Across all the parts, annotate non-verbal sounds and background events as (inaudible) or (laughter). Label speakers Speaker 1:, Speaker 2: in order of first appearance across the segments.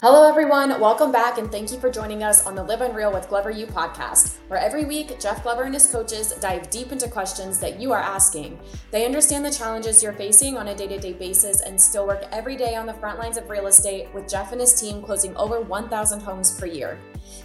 Speaker 1: Hello, everyone. Welcome back, and thank you for joining us on the Live Unreal with Glover U podcast, where every week Jeff Glover and his coaches dive deep into questions that you are asking. They understand the challenges you're facing on a day to day basis and still work every day on the front lines of real estate with Jeff and his team closing over 1,000 homes per year.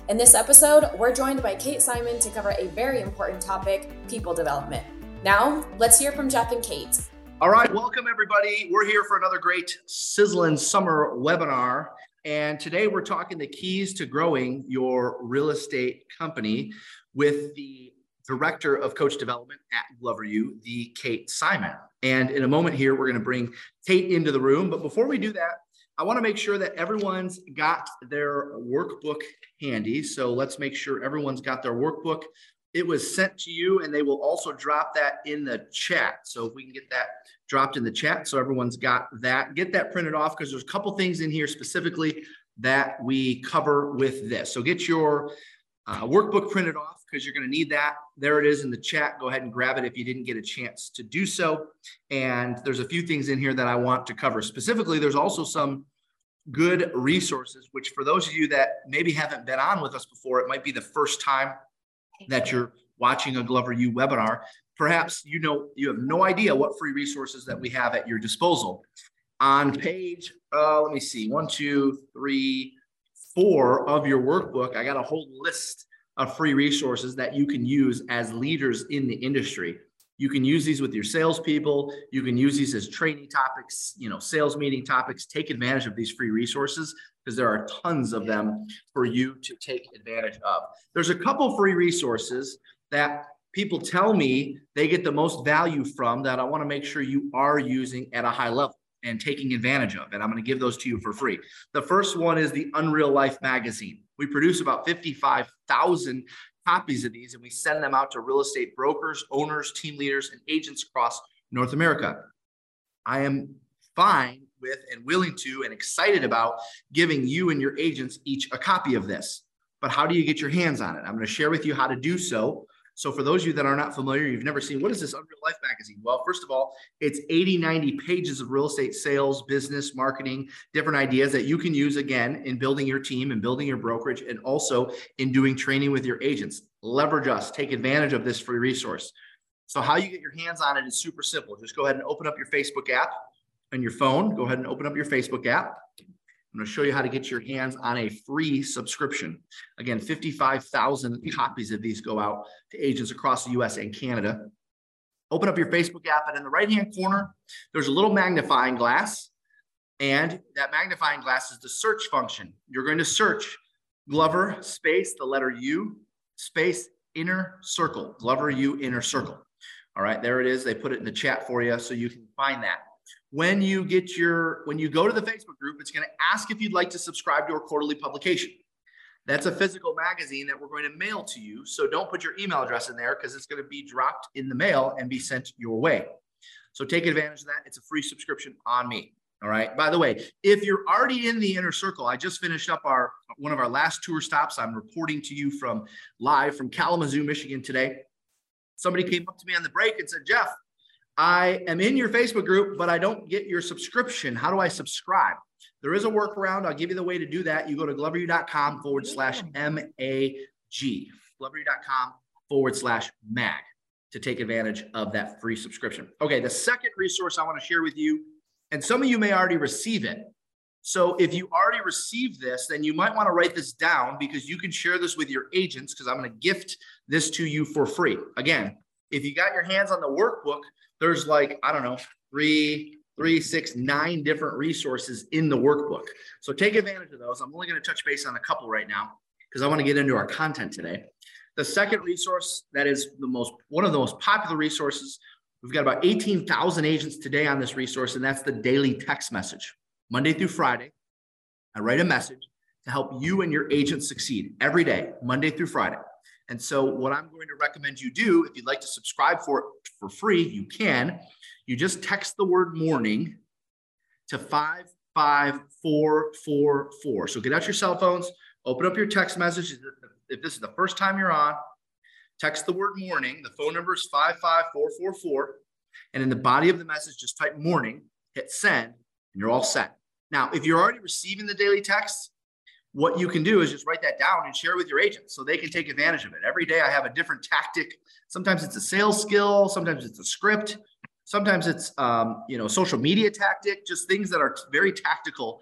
Speaker 1: In this episode, we're joined by Kate Simon to cover a very important topic people development. Now, let's hear from Jeff and Kate.
Speaker 2: All right, welcome everybody. We're here for another great sizzling summer webinar. And today we're talking the keys to growing your real estate company with the director of coach development at Glover U, the Kate Simon. And in a moment here, we're going to bring Kate into the room. But before we do that, I want to make sure that everyone's got their workbook handy. So let's make sure everyone's got their workbook. It was sent to you, and they will also drop that in the chat. So if we can get that dropped in the chat, so everyone's got that, get that printed off because there's a couple things in here specifically that we cover with this. So get your uh, workbook printed off because you're going to need that. There it is in the chat. Go ahead and grab it if you didn't get a chance to do so. And there's a few things in here that I want to cover. Specifically, there's also some good resources, which for those of you that maybe haven't been on with us before, it might be the first time that you're watching a Glover U webinar, perhaps you know you have no idea what free resources that we have at your disposal. On page, uh, let me see, one, two, three, four of your workbook, I got a whole list of free resources that you can use as leaders in the industry. You can use these with your salespeople. You can use these as training topics, you know, sales meeting topics. Take advantage of these free resources because there are tons of them for you to take advantage of. There's a couple free resources that people tell me they get the most value from that I want to make sure you are using at a high level and taking advantage of. And I'm going to give those to you for free. The first one is the Unreal Life magazine. We produce about 55,000 copies of these and we send them out to real estate brokers, owners, team leaders, and agents across North America. I am fine with and willing to and excited about giving you and your agents each a copy of this. But how do you get your hands on it? I'm going to share with you how to do so. So for those of you that are not familiar, you've never seen, what is this Unreal Life magazine? Well, first of all, it's 80, 90 pages of real estate sales, business, marketing, different ideas that you can use again in building your team and building your brokerage and also in doing training with your agents. Leverage us, take advantage of this free resource. So how you get your hands on it is super simple. Just go ahead and open up your Facebook app on your phone, go ahead and open up your Facebook app. I'm going to show you how to get your hands on a free subscription. Again, 55,000 copies of these go out to agents across the US and Canada. Open up your Facebook app, and in the right hand corner, there's a little magnifying glass. And that magnifying glass is the search function. You're going to search Glover space, the letter U, space inner circle, Glover U inner circle. All right, there it is. They put it in the chat for you so you can find that when you get your when you go to the facebook group it's going to ask if you'd like to subscribe to our quarterly publication. That's a physical magazine that we're going to mail to you so don't put your email address in there because it's going to be dropped in the mail and be sent your way. So take advantage of that. It's a free subscription on me all right? By the way if you're already in the inner circle i just finished up our one of our last tour stops. I'm reporting to you from live from kalamazoo michigan today. Somebody came up to me on the break and said jeff I am in your Facebook group, but I don't get your subscription. How do I subscribe? There is a workaround. I'll give you the way to do that. You go to gloveru.com forward slash MAG, gloveru.com forward slash MAG to take advantage of that free subscription. Okay, the second resource I want to share with you, and some of you may already receive it. So if you already received this, then you might want to write this down because you can share this with your agents because I'm going to gift this to you for free. Again, if you got your hands on the workbook, there's like, I don't know, three, three, six, nine different resources in the workbook. So take advantage of those. I'm only going to touch base on a couple right now because I want to get into our content today. The second resource that is the most one of the most popular resources. We've got about 18,000 agents today on this resource, and that's the daily text message. Monday through Friday, I write a message to help you and your agents succeed every day, Monday through Friday. And so, what I'm going to recommend you do, if you'd like to subscribe for it for free, you can. You just text the word morning to 55444. So, get out your cell phones, open up your text message. If this is the first time you're on, text the word morning. The phone number is 55444. And in the body of the message, just type morning, hit send, and you're all set. Now, if you're already receiving the daily text, what you can do is just write that down and share with your agents so they can take advantage of it. Every day I have a different tactic. Sometimes it's a sales skill, sometimes it's a script, sometimes it's um, you know social media tactic, just things that are very tactical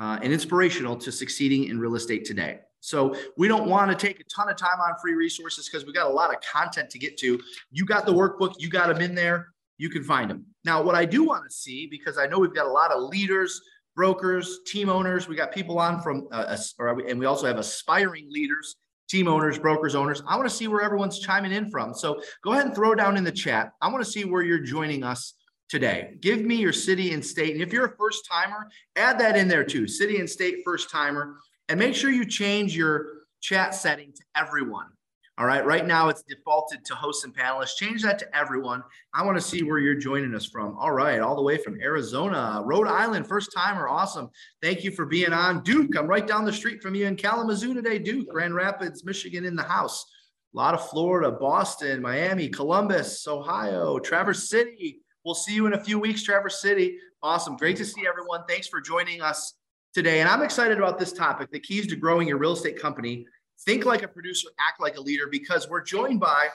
Speaker 2: uh, and inspirational to succeeding in real estate today. So we don't want to take a ton of time on free resources because we got a lot of content to get to. You got the workbook, you got them in there, you can find them. Now, what I do want to see, because I know we've got a lot of leaders, brokers, team owners, we got people on from, uh, and we also have aspiring leaders, team owners, brokers, owners. I want to see where everyone's chiming in from. So go ahead and throw down in the chat. I want to see where you're joining us today. Give me your city and state. And if you're a first timer, add that in there too. City and state first timer. And make sure you change your chat setting to everyone. All right. Right now it's defaulted to hosts and panelists. Change that to everyone. I want to see where you're joining us from. All right. All the way from Arizona, Rhode Island, first timer. Awesome. Thank you for being on. Duke, I'm right down the street from you in Kalamazoo today. Duke, Grand Rapids, Michigan in the house. A lot of Florida, Boston, Miami, Columbus, Ohio, Traverse City. We'll see you in a few weeks, Traverse City. Awesome. Great to see everyone. Thanks for joining us today. And I'm excited about this topic the keys to growing your real estate company. Think like a producer, act like a leader, because we're joined by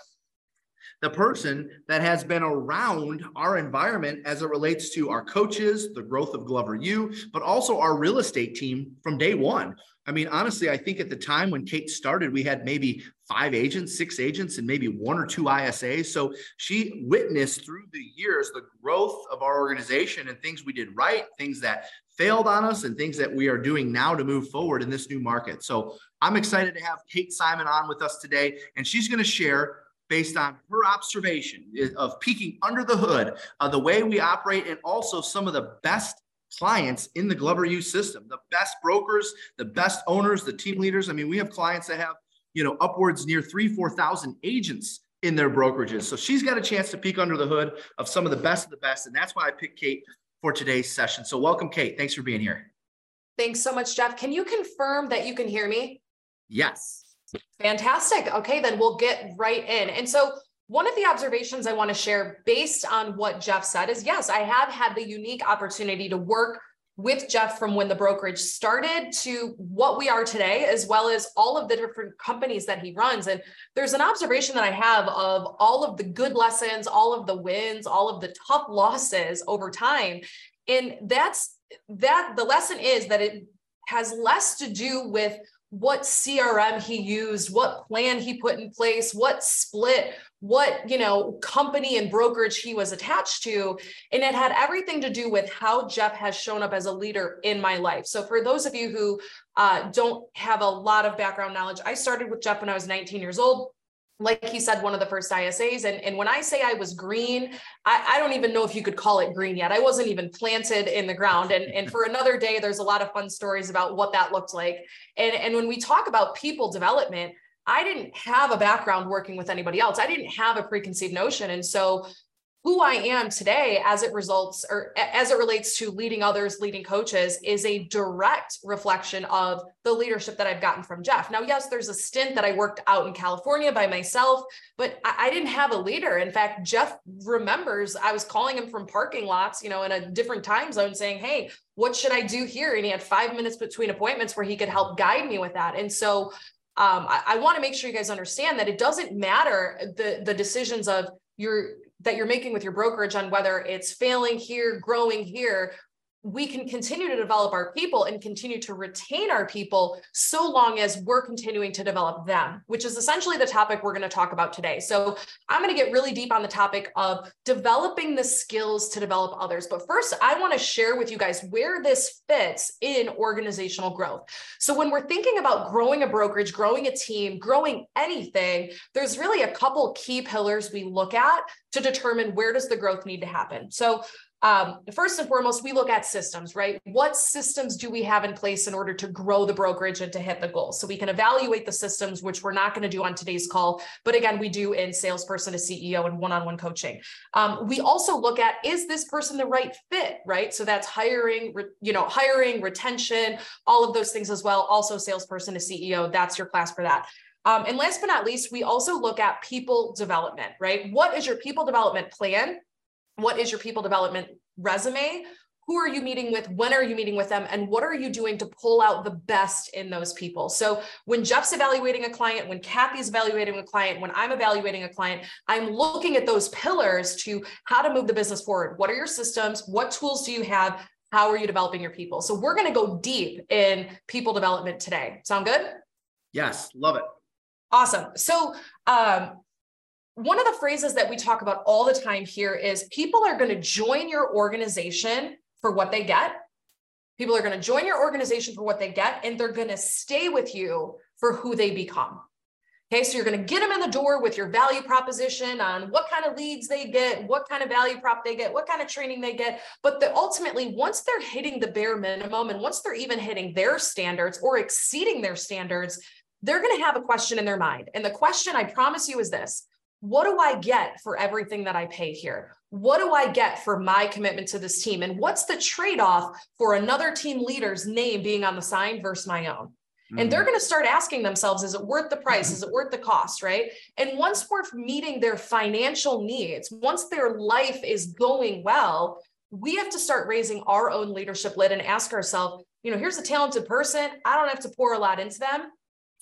Speaker 2: the person that has been around our environment as it relates to our coaches, the growth of Glover U, but also our real estate team from day one. I mean, honestly, I think at the time when Kate started, we had maybe five agents, six agents, and maybe one or two ISAs. So she witnessed through the years the growth of our organization and things we did right, things that failed on us, and things that we are doing now to move forward in this new market. So I'm excited to have Kate Simon on with us today, and she's going to share based on her observation of peeking under the hood of the way we operate and also some of the best clients in the Glover U system, the best brokers, the best owners, the team leaders. I mean, we have clients that have, you know, upwards near three, 4,000 agents in their brokerages. So she's got a chance to peek under the hood of some of the best of the best. And that's why I picked Kate for today's session. So welcome, Kate. Thanks for being here.
Speaker 3: Thanks so much, Jeff. Can you confirm that you can hear me?
Speaker 2: Yes.
Speaker 3: Fantastic. Okay, then we'll get right in. And so one of the observations I want to share based on what Jeff said is yes, I have had the unique opportunity to work with Jeff from when the brokerage started to what we are today, as well as all of the different companies that he runs. And there's an observation that I have of all of the good lessons, all of the wins, all of the tough losses over time. And that's that the lesson is that it has less to do with what CRM he used, what plan he put in place, what split, what you know company and brokerage he was attached to. And it had everything to do with how jeff has shown up as a leader in my life. So for those of you who uh, don't have a lot of background knowledge i started with jeff when i was 19 years old like he said, one of the first ISAs. And, and when I say I was green, I, I, don't even know if you could call it green yet. I wasn't even planted in the ground. And, and for another day, there's a lot of fun stories about what that looked like. And, and when we talk about people development, I didn't have a background working with anybody else. I didn't have a preconceived notion. And so who I am today as it results or as it relates to leading others, leading coaches is a direct reflection of the leadership that I've gotten from Jeff. Now, yes, there's a stint that I worked out in California by myself, but I, didn't have a leader. In fact, Jeff remembers I was calling him from parking lots, you know, in a different time zone saying, Hey, what should I do here? And he had five minutes between appointments where he could help guide me with that. And so um, I, I want to make sure you guys understand that it doesn't matter the the decisions of your that you're making with your brokerage on whether it's failing here, growing here, we can continue to develop our people and continue to retain our people so long as we're continuing to develop them, which is essentially the topic we're going to talk about today. So, I'm going to get really deep on the topic of developing the skills to develop others. But first, I want to share with you guys where this fits in organizational growth. So, when we're thinking about growing a brokerage, growing a team, growing anything, there's really a couple key pillars we look at to determine where does the growth need to happen. So, um, first and foremost, we look at systems, right? What systems do we have in place in order to grow the brokerage and to hit the goal? So we can evaluate the systems, which we're not going to do on today's call, but again, we do in salesperson to CEO and one-on-one coaching. Um, we also look at is this person the right fit, right? So that's hiring, you know, hiring, retention, all of those things as well. Also, salesperson to CEO. That's your class for that. Um, and last but not least, we also look at people development, right? What is your people development plan? What is your people development resume? Who are you meeting with? When are you meeting with them? And what are you doing to pull out the best in those people? So when jeff's evaluating a client when kathy's evaluating a client when i'm evaluating a client i'm looking at those pillars to how to move the business forward. What are your systems? What tools do you have? How are you developing your people? So we're going to go deep in people development today. Sound good?
Speaker 2: Yes love it.
Speaker 3: Awesome. So um, one of the phrases that we talk about all the time here is people are going to join your organization for what they get. People are going to join your organization for what they get, and they're going to stay with you for who they become. Okay, so you're going to get them in the door with your value proposition on what kind of leads they get, what kind of value prop they get, what kind of training they get. But the, ultimately, once they're hitting the bare minimum and once they're even hitting their standards or exceeding their standards, they're going to have a question in their mind. And the question I promise you is this What do I get for everything that I pay here? what do I get for my commitment to this team? And what's the trade off for another team leader's name being on the sign versus my own? Mm-hmm. And they're mm-hmm. going to start asking themselves, is it worth the price? Is it worth the cost? Right. And once we're meeting their financial needs, once their life is going well, we have to start raising our own leadership lid and ask ourselves, you know, here's a talented person. I don't have to pour a lot into them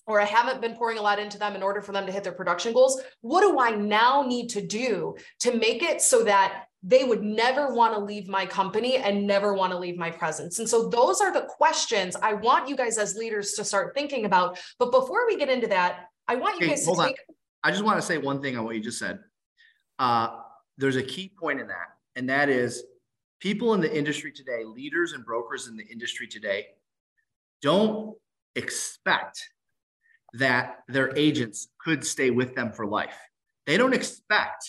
Speaker 3: or I haven't been pouring a lot into them in order for them to hit their production goals. What do I now need to do to make it so that they would never want to leave my company and never want to leave my presence? And so those are the questions I want you guys as leaders to start thinking about. But before we get into that, I want you guys to take. On.
Speaker 2: I just want to say one thing on what you just said. Uh, there's a key point in that, and that is people in the industry today, leaders and brokers in the industry today, don't expect that their agents could stay with them for life. They don't expect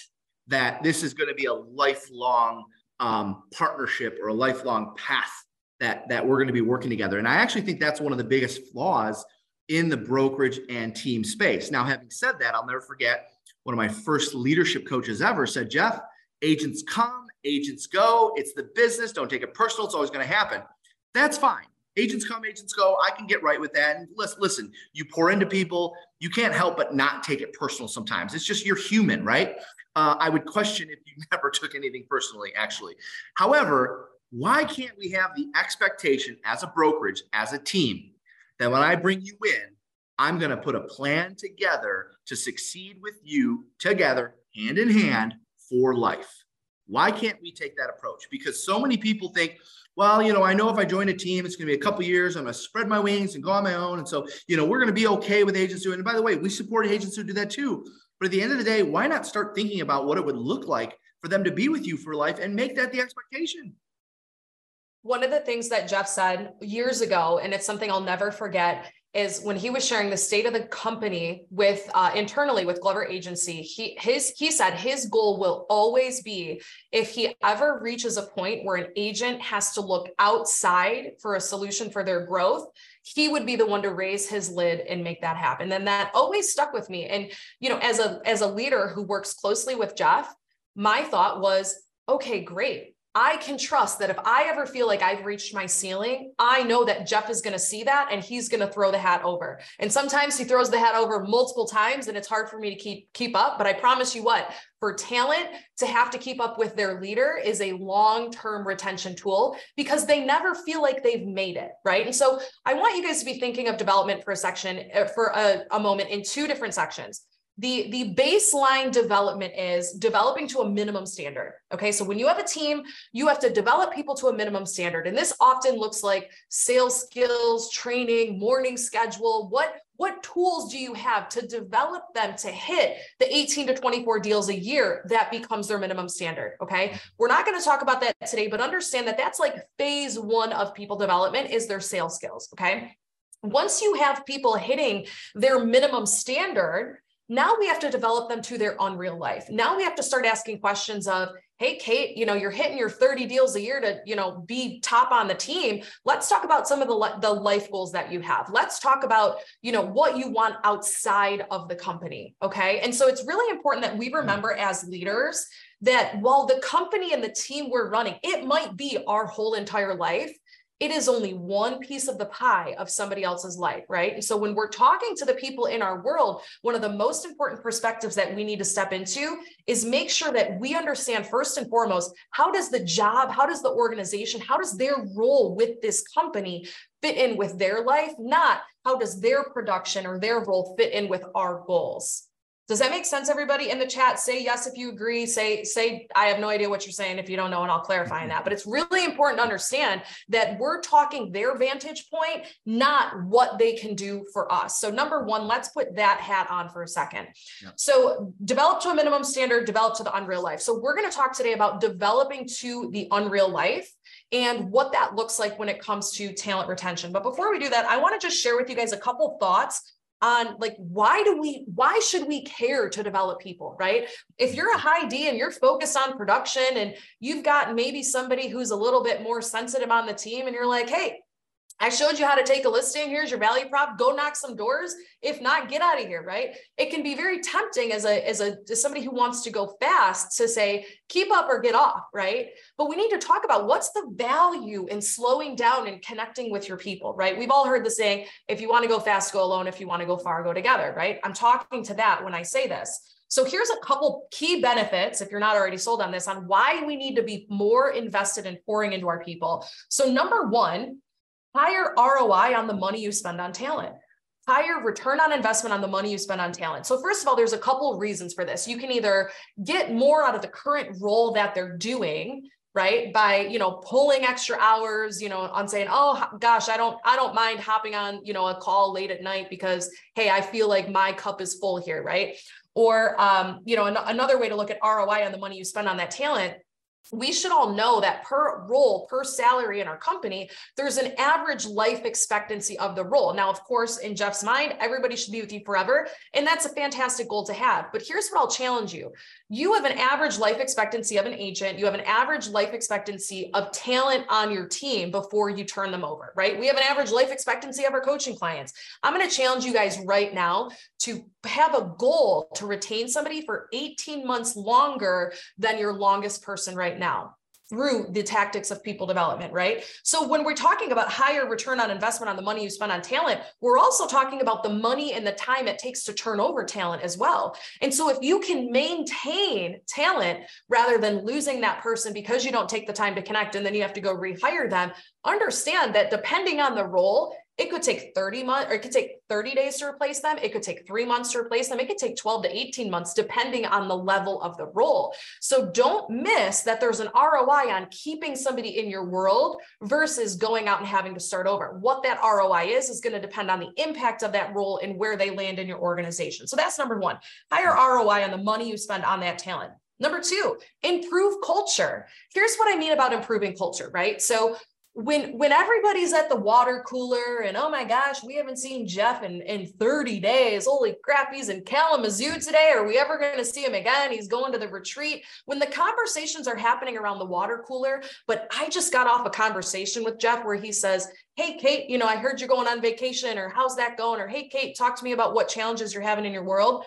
Speaker 2: that this is going to be a lifelong um, partnership or a lifelong path that, that we're going to be working together. And I actually think that's one of the biggest flaws in the brokerage and team space. Now, having said that, I'll never forget one of my first leadership coaches ever said, Jeff, agents come, agents go. It's the business. Don't take it personal. It's always going to happen. That's fine agents come, agents go. I can get right with that. And listen, listen, you pour into people, you can't help but not take it personal sometimes. It's just you're human, right? Uh, I would question if you (laughs) never took anything personally, actually. However, why can't we have the expectation as a brokerage, as a team, that when I bring you in, I'm going to put a plan together to succeed with you together, hand in hand, for life? Why can't we take that approach? Because so many people think, well, you know, I know if I join a team, it's going to be a couple years. I'm going to spread my wings and go on my own. And so, you know, we're going to be okay with agents doing. And by the way, we support agents who do that too. But at the end of the day, why not start thinking about what it would look like for them to be with you for life and make that the expectation?
Speaker 3: One of the things that Jeff said years ago, and it's something I'll never forget, is when he was sharing the state of the company with uh, internally with Glover Agency, he his he said his goal will always be if he ever reaches a point where an agent has to look outside for a solution for their growth, he would be the one to raise his lid and make that happen. And that always stuck with me. And you know, as a as a leader who works closely with Jeff, my thought was, okay, great I can trust that if I ever feel like I've reached my ceiling, I know that Jeff is going to see that and he's going to throw the hat over. And sometimes he throws the hat over multiple times and it's hard for me to keep keep up, but I promise you what, for talent to have to keep up with their leader is a long-term retention tool because they never feel like they've made it, right? And so I want you guys to be thinking of development for a section uh, for a, a moment in two different sections the the baseline development is developing to a minimum standard okay? So when you have a team you have to develop people to a minimum standard. And this often looks like sales skills training morning schedule. What what tools do you have to develop them to hit the 18 to 24 deals a year that becomes their minimum standard okay? We're not going to talk about that today but understand that that's like phase 1 of people development is their sales skills okay? Once you have people hitting their minimum standard now we have to develop them to their unreal life. Now we have to start asking questions of, hey, Kate, you know, you're hitting your 30 deals a year to, you know, be top on the team. Let's talk about some of the, the life goals that you have. Let's talk about, you know, what you want outside of the company. Okay. And so it's really important that we remember as leaders that while the company and the team we're running, it might be our whole entire life it is only one piece of the pie of somebody else's life, right? And so when we're talking to the people in our world, one of the most important perspectives that we need to step into is make sure that we understand first and foremost how does the job, how does the organization, how does their role with this company fit in with their life, not how does their production or their role fit in with our goals. Does that make sense, everybody in the chat? Say yes if you agree. Say, say, I have no idea what you're saying if you don't know, and I'll clarify in that. But it's really important to understand that we're talking their vantage point, not what they can do for us. So, number one, let's put that hat on for a second. Yeah. So, develop to a minimum standard, develop to the unreal life. So, we're going to talk today about developing to the unreal life and what that looks like when it comes to talent retention. But before we do that, I want to just share with you guys a couple thoughts on like why do we why should we care to develop people right? If you're a high d and you're focused on production and you've got maybe somebody who's a little bit more sensitive on the team and you're like hey I showed you how to take a listing. Here's your value prop. Go knock some doors. If not, get out of here, right? It can be very tempting as a as a as somebody who wants to go fast to say keep up or get off, right? But we need to talk about what's the value in slowing down and connecting with your people, right? We've all heard the saying, if you want to go fast, go alone. If you want to go far, go together, right? I'm talking to that when I say this. So here's a couple key benefits, if you're not already sold on this, on why we need to be more invested in pouring into our people. So number one, higher ROI on the money you spend on talent higher return on investment on the money you spend on talent. So first of all, there's a couple of reasons for this. You can either get more out of the current role that they're doing, right? By, you know, pulling extra hours, you know, on saying, "Oh gosh, I don't I don't mind hopping on, you know, a call late at night because hey, I feel like my cup is full here, right?" Or um, you know, an- another way to look at ROI on the money you spend on that talent we should all know that per role, per salary in our company, there's an average life expectancy of the role. Now, of course, in Jeff's mind, everybody should be with you forever. And that's a fantastic goal to have. But here's what I'll challenge you you have an average life expectancy of an agent, you have an average life expectancy of talent on your team before you turn them over, right? We have an average life expectancy of our coaching clients. I'm going to challenge you guys right now to have a goal to retain somebody for 18 months longer than your longest person right now through the tactics of people development, right? So when we're talking about higher return on investment on the money you spend on talent, we're also talking about the money and the time it takes to turn over talent as well. And so if you can maintain talent rather than losing that person because you don't take the time to connect and then you have to go rehire them, understand that depending on the role, it could take 30 months or it could take 30 days to replace them. It could take three months to replace them. It could take 12 to 18 months, depending on the level of the role. So don't miss that there's an ROI on keeping somebody in your world versus going out and having to start over. What that ROI is, is going to depend on the impact of that role and where they land in your organization. So that's number one higher ROI on the money you spend on that talent. Number two, improve culture. Here's what I mean about improving culture, right? So when when everybody's at the water cooler and oh my gosh, we haven't seen Jeff in, in 30 days. Holy crap, he's in Kalamazoo today. Are we ever going to see him again? He's going to the retreat. When the conversations are happening around the water cooler, but I just got off a conversation with Jeff where he says, Hey, Kate, you know, I heard you're going on vacation, or how's that going? Or hey, Kate, talk to me about what challenges you're having in your world.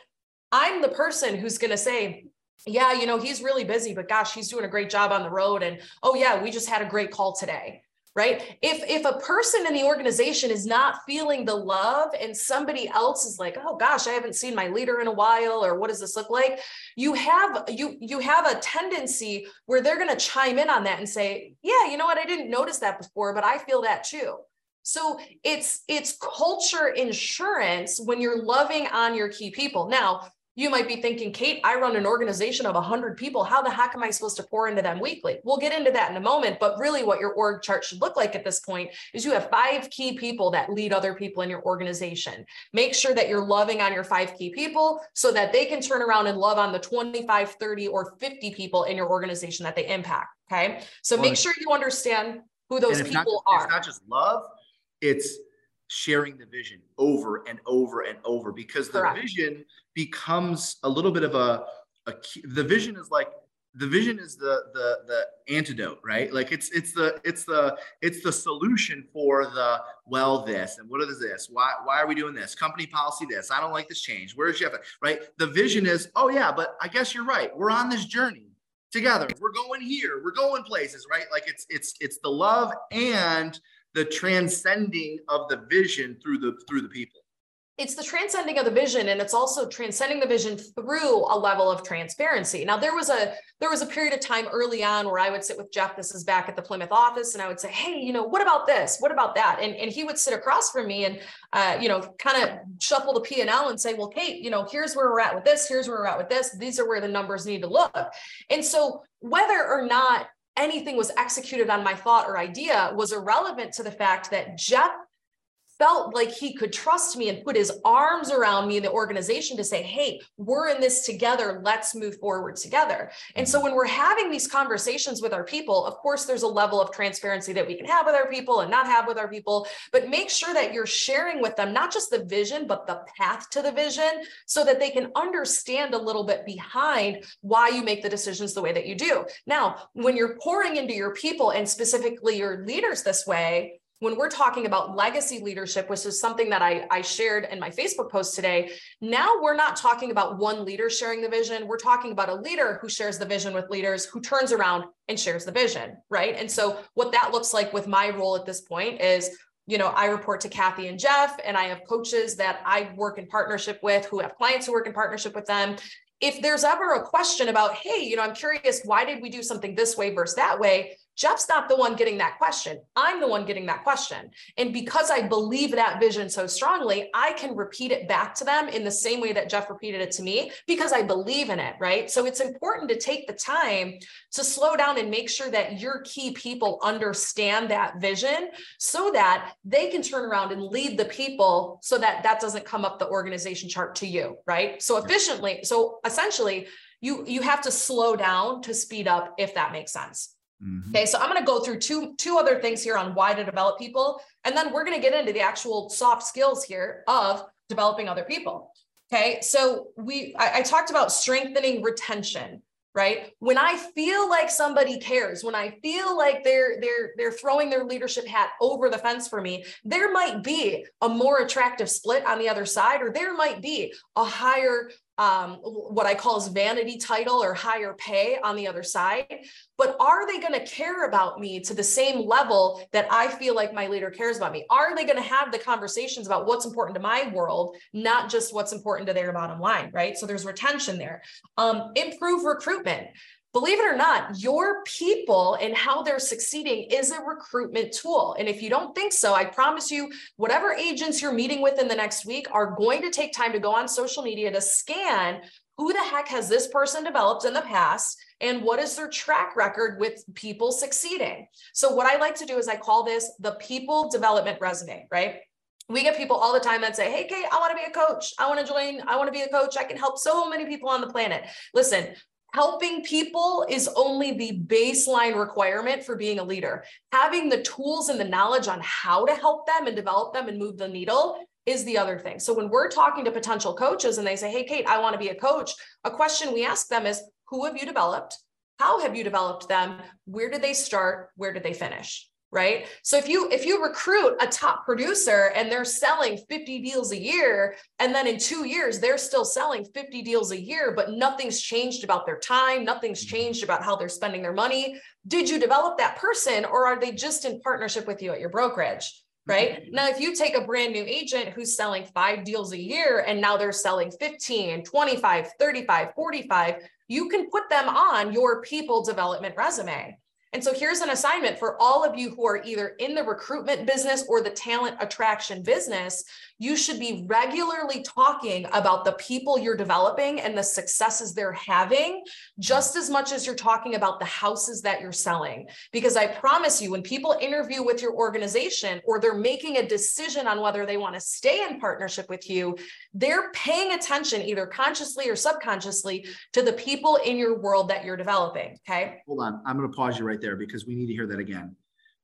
Speaker 3: I'm the person who's going to say, yeah, you know, he's really busy, but gosh, he's doing a great job on the road. And oh, yeah, we just had a great call today right? If if a person in the organization is not feeling the love and somebody else is like oh gosh i haven't seen my leader in a while or what does this look like? you have you you have a tendency where they're going to chime in on that and say yeah you know what? I didn't notice that before but i feel that too. So it's it's culture insurance when you're loving on your key people. Now you might be thinking, Kate, I run an organization of 100 people. How the heck am I supposed to pour into them weekly? We'll get into that in a moment. But really, what your org chart should look like at this point is you have five key people that lead other people in your organization. Make sure that you're loving on your five key people so that they can turn around and love on the 25, 30, or 50 people in your organization that they impact. Okay. So well, make sure you understand who those people
Speaker 2: not,
Speaker 3: are.
Speaker 2: It's not just love, it's sharing the vision over and over and over because the Correct. vision becomes a little bit of a, a the vision is like the vision is the the the antidote right? Like it's it's the it's the it's the solution for the well this and what is this? Why why are we doing this? Company policy this. I don't like this change. Where's jeff right? The vision is oh yeah but i guess you're right. We're on this journey together. We're going here. We're going places right? Like it's it's it's the love and the transcending of the vision through the through the people
Speaker 3: it's the transcending of the vision and it's also transcending the vision through a level of transparency. Now there was a there was a period of time early on where i would sit with jeff this is back at the plymouth office and i would say hey you know what about this? What about that? And, and he would sit across from me and uh, you know kind of shuffle the p&l and say well kate you know here's where we're at with this here's where we're at with this. These are where the numbers need to look. And so whether or not anything was executed on my thought or idea was irrelevant to the fact that jeff felt like he could trust me and put his arms around me in the organization to say, Hey, we're in this together. Let's move forward together. And so mm-hmm. when we're having these conversations with our people, of course, there's a level of transparency that we can have with our people and not have with our people, but make sure that you're sharing with them not just the vision, but the path to the vision so that they can understand a little bit behind why you make the decisions the way that you do. Now, when you're pouring into your people and specifically your leaders this way, when we're talking about legacy leadership, which is something that I, I shared in my Facebook post today, now we're not talking about one leader sharing the vision. We're talking about a leader who shares the vision with leaders who turns around and shares the vision, right? And so, what that looks like with my role at this point is you know, I report to Kathy and Jeff, and I have coaches that I work in partnership with who have clients who work in partnership with them if there's ever a question about, hey, you know, I'm curious, why did we do something this way versus that way? Jeff's not the one getting that question. I'm the one getting that question. And because I believe that vision so strongly, I can repeat it back to them in the same way that Jeff repeated it to me because I believe in it, right? So it's important to take the time to slow down and make sure that your key people understand that vision so that they can turn around and lead the people so that that doesn't come up the organization chart to you, right? So efficiently, so essentially, you you have to slow down to speed up if that makes sense. Mm-hmm. Okay, so I'm going to go through two two other things here on why to develop people, and then we're going to get into the actual soft skills here of developing other people. Okay, so we I, I talked about strengthening retention right when i feel like somebody cares when i feel like they're they're they're throwing their leadership hat over the fence for me there might be a more attractive split on the other side or there might be a higher um, what I call as vanity title or higher pay on the other side. But are they going to care about me to the same level that I feel like my leader cares about me? Are they going to have the conversations about what's important to my world, not just what's important to their bottom line, right? So there's retention there. Um, improve recruitment believe it or not, your people and how they're succeeding is a recruitment tool. And if you don't think so, I promise you, whatever agents you're meeting with in the next week are going to take time to go on social media to scan who the heck has this person developed in the past and what is their track record with people succeeding. So, what I like to do is I call this the people development resume, right? we get people all the time that say, Hey, Kate, I want to be a coach. I want to join. I want to be a coach. I can help so many people on the planet. Listen, helping people is only the baseline requirement for being a leader. Having the tools and the knowledge on how to help them and develop them and move the needle is the other thing. So when we're talking to potential coaches and they say, Hey, Kate, I want to be a coach, a question we ask them is, Who have you developed? How have you developed them? Where did they start? Where did they finish? Right so if you if you recruit a top producer and they're selling 50 deals a year and then in 2 years they're still selling 50 deals a year but nothing's changed about their time nothing's mm-hmm. changed about how they're spending their money did you develop that person or are they just in partnership with you at your brokerage right mm-hmm. now if you take a brand new agent who's selling 5 deals a year and now they're selling 15 25 35 45 you can put them on your people development resume and so here's an assignment for all of you who are either in the recruitment business or the talent attraction business you should be regularly talking about the people you're developing and the successes they're having, just as much as you're talking about the houses that you're selling. Because I promise you, when people interview with your organization or they're making a decision on whether they want to stay in partnership with you, they're paying attention either consciously or subconsciously to the people in your world that you're developing. Okay.
Speaker 2: Hold on. I'm going to pause you right there because we need to hear that again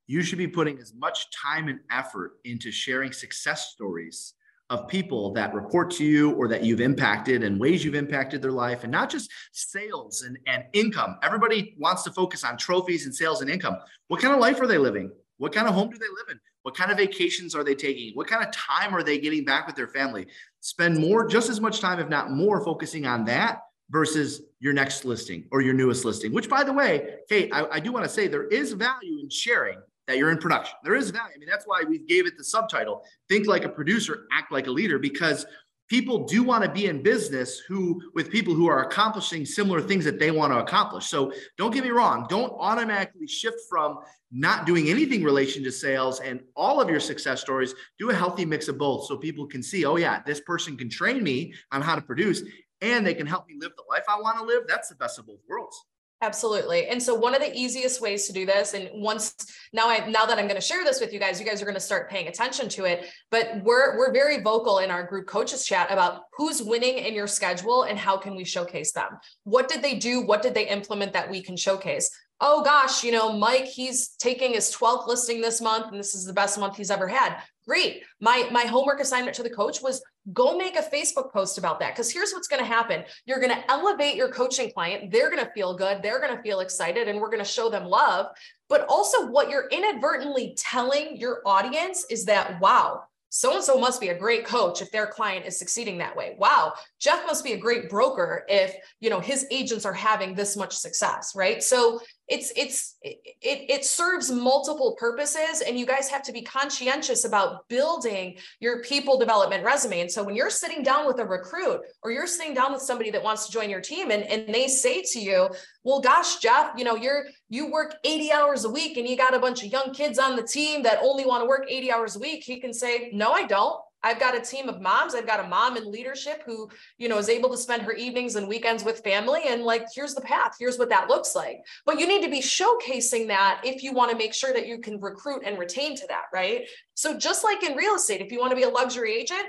Speaker 2: you should be putting as much time and effort into sharing success stories of people that report to you or that you've impacted and ways you've impacted their life and not just sales and, and income. Everybody wants to focus on trophies and sales and income. What kind of life are they living? What kind of home do they live in? What kind of vacations are they taking? What kind of time are they getting back with their family? Spend more, just as much time, if not more, focusing on that versus your next listing or your newest listing, which by the way, Kate, I, I do want to say there is value in sharing that you're in production. There is value. I mean, that's why we gave it the subtitle Think Like a Producer, Act Like a Leader, because people do want to be in business who with people who are accomplishing similar things that they want to accomplish so don't get me wrong don't automatically shift from not doing anything relation to sales and all of your success stories do a healthy mix of both so people can see oh yeah this person can train me on how to produce and they can help me live the life i want to live that's the best of both worlds
Speaker 3: Absolutely. And so one of the easiest ways to do this, and once now I now that I'm going to share this with you guys, you guys are going to start paying attention to it. But we're we're very vocal in our group coaches chat about who's winning in your schedule and how can we showcase them. What did they do? What did they implement that we can showcase? Oh gosh, you know, Mike, he's taking his 12th listing this month, and this is the best month he's ever had. Great. My my homework assignment to the coach was go make a Facebook post about that. Because here's what's going to happen you're going to elevate your coaching client. They're going to feel good. They're going to feel excited, and we're going to show them love. But also, what you're inadvertently telling your audience is that, wow, so and so must be a great coach if their client is succeeding that way. Wow, Jeff must be a great broker if, you know, his agents are having this much success, right? So it's it's it, it serves multiple purposes and you guys have to be conscientious about building your people development resume. And so when you're sitting down with a recruit or you're sitting down with somebody that wants to join your team and, and they say to you well gosh jeff you know you're you work 80 hours a week and you got a bunch of young kids on the team that only want to work 80 hours a week he can say no i don't I've got a team of moms. I've got a mom in leadership who, you know, is able to spend her evenings and weekends with family. And like, here's the path. Here's what that looks like. But you need to be showcasing that if you want to make sure that you can recruit and retain to that, right? So just like in real estate, if you want to be a luxury agent,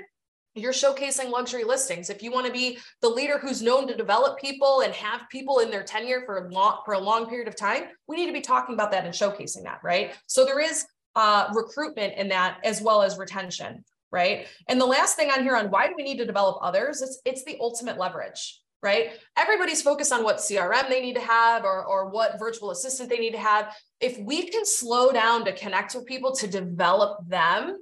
Speaker 3: you're showcasing luxury listings. If you want to be the leader who's known to develop people and have people in their tenure for a long for a long period of time, we need to be talking about that and showcasing that, right? So there is uh, recruitment in that as well as retention right? And the last thing on here on why do we need to develop others? It's it's the ultimate leverage, right? Everybody's focused on what CRM they need to have or, or what virtual assistant they need to have. If we can slow down to connect with people to develop them,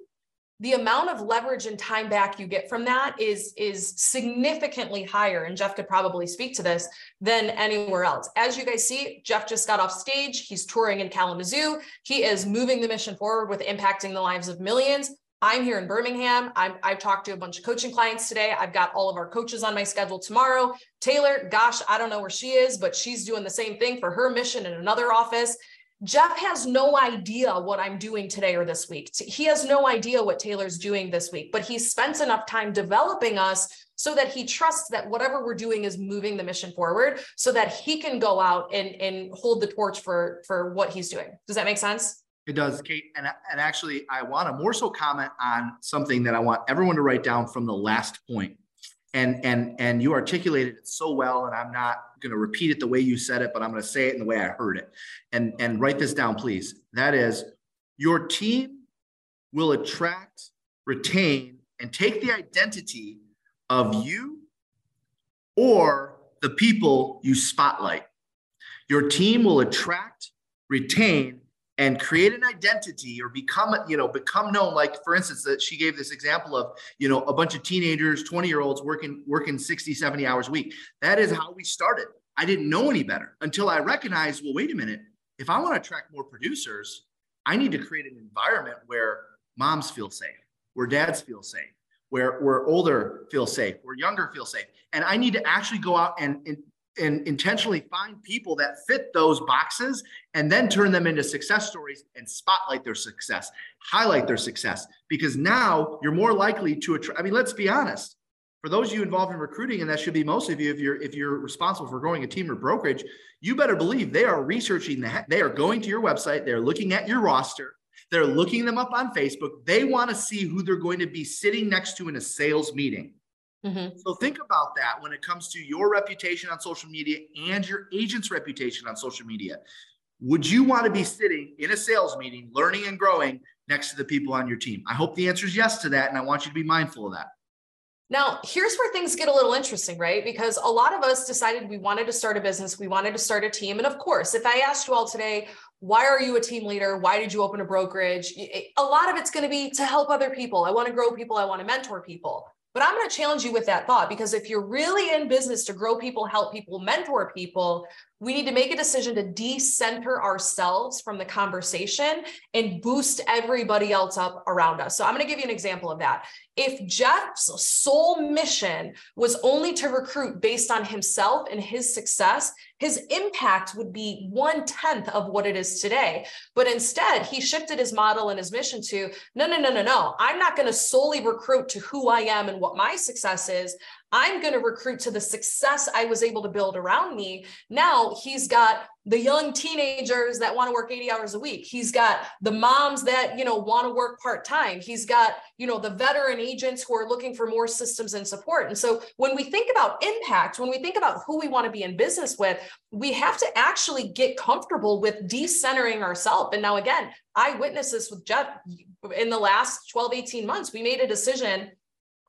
Speaker 3: the amount of leverage and time back you get from that is is significantly higher and jeff could probably speak to this than anywhere else as you guys see jeff just got off stage he's touring in kalamazoo he is moving the mission forward with impacting the lives of millions I'm here in Birmingham. i have talked to a bunch of coaching clients today. I've got all of our coaches on my schedule tomorrow. Taylor, gosh, I don't know where she is, but she's doing the same thing for her mission in another office. Jeff has no idea what I'm doing today or this week. He has no idea what Taylor's doing this week, but he spends enough time developing us so that he trusts that whatever we're doing is moving the mission forward so that he can go out and, and hold the torch for, for what he's doing. Does that make sense?
Speaker 2: It does, Kate. And, and actually, I want to more so comment on something that I want everyone to write down from the last point. And, and, and you articulated it so well, and I'm not going to repeat it the way you said it, but I'm going to say it in the way I heard it. And, and write this down, please. That is, your team will attract, retain, and take the identity of you or the people you spotlight. Your team will attract, retain, and create an identity or become you know become known. Like for instance that she gave this example of you know a bunch of teenagers 20 year olds working working 60 70 hours a week. That is how we started. I didn't know any better until i recognized well wait a minute. If i want to attract more producers i need to create an environment where moms feel safe where dads feel safe where where older feel safe where younger feel safe. And i need to actually go out and, and and intentionally find people that fit those boxes and then turn them into success stories and spotlight their success, highlight their success, because now you're more likely to attract. I mean, let's be honest. For those of you involved in recruiting, and that should be most of you, if you're if you're responsible for growing a team or brokerage, you better believe they are researching that. They are going to your website, they're looking at your roster, they're looking them up on Facebook. They want to see who they're going to be sitting next to in a sales meeting. Mm-hmm. So think about that when it comes to your reputation on social media and your agent's reputation on social media. Would you want to be sitting in a sales meeting, learning and growing next to the people on your team? I hope the answer is yes to that, and I want you to be mindful of that.
Speaker 3: Now, here's where things get a little interesting, right? Because a lot of us decided we wanted to start a business, we wanted to start a team. And of course, if I asked you all today, why are you a team leader? Why did you open a brokerage? A lot of it's going to be to help other people. I want to grow people, I want to mentor people. But I'm going to challenge you with that thought because if you're really in business to grow people, help people, mentor people, we need to make a decision to decenter ourselves from the conversation and boost everybody else up around us. So I'm going to give you an example of that. If Jeff's sole mission was only to recruit based on himself and his success, his impact would be one tenth of what it is today. But instead, he shifted his model and his mission to no, no, no, no, no. I'm not going to solely recruit to who I am and what my success is. I'm going to recruit to the success I was able to build around me. Now he's got the young teenagers that want to work 80 hours a week. He's got the moms that, you know, want to work part-time. He's got, you know, the veteran agents who are looking for more systems and support. And so when we think about impact, when we think about who we want to be in business with, we have to actually get comfortable with decentering ourselves. And now again, I witnessed this with Jeff in the last 12, 18 months. We made a decision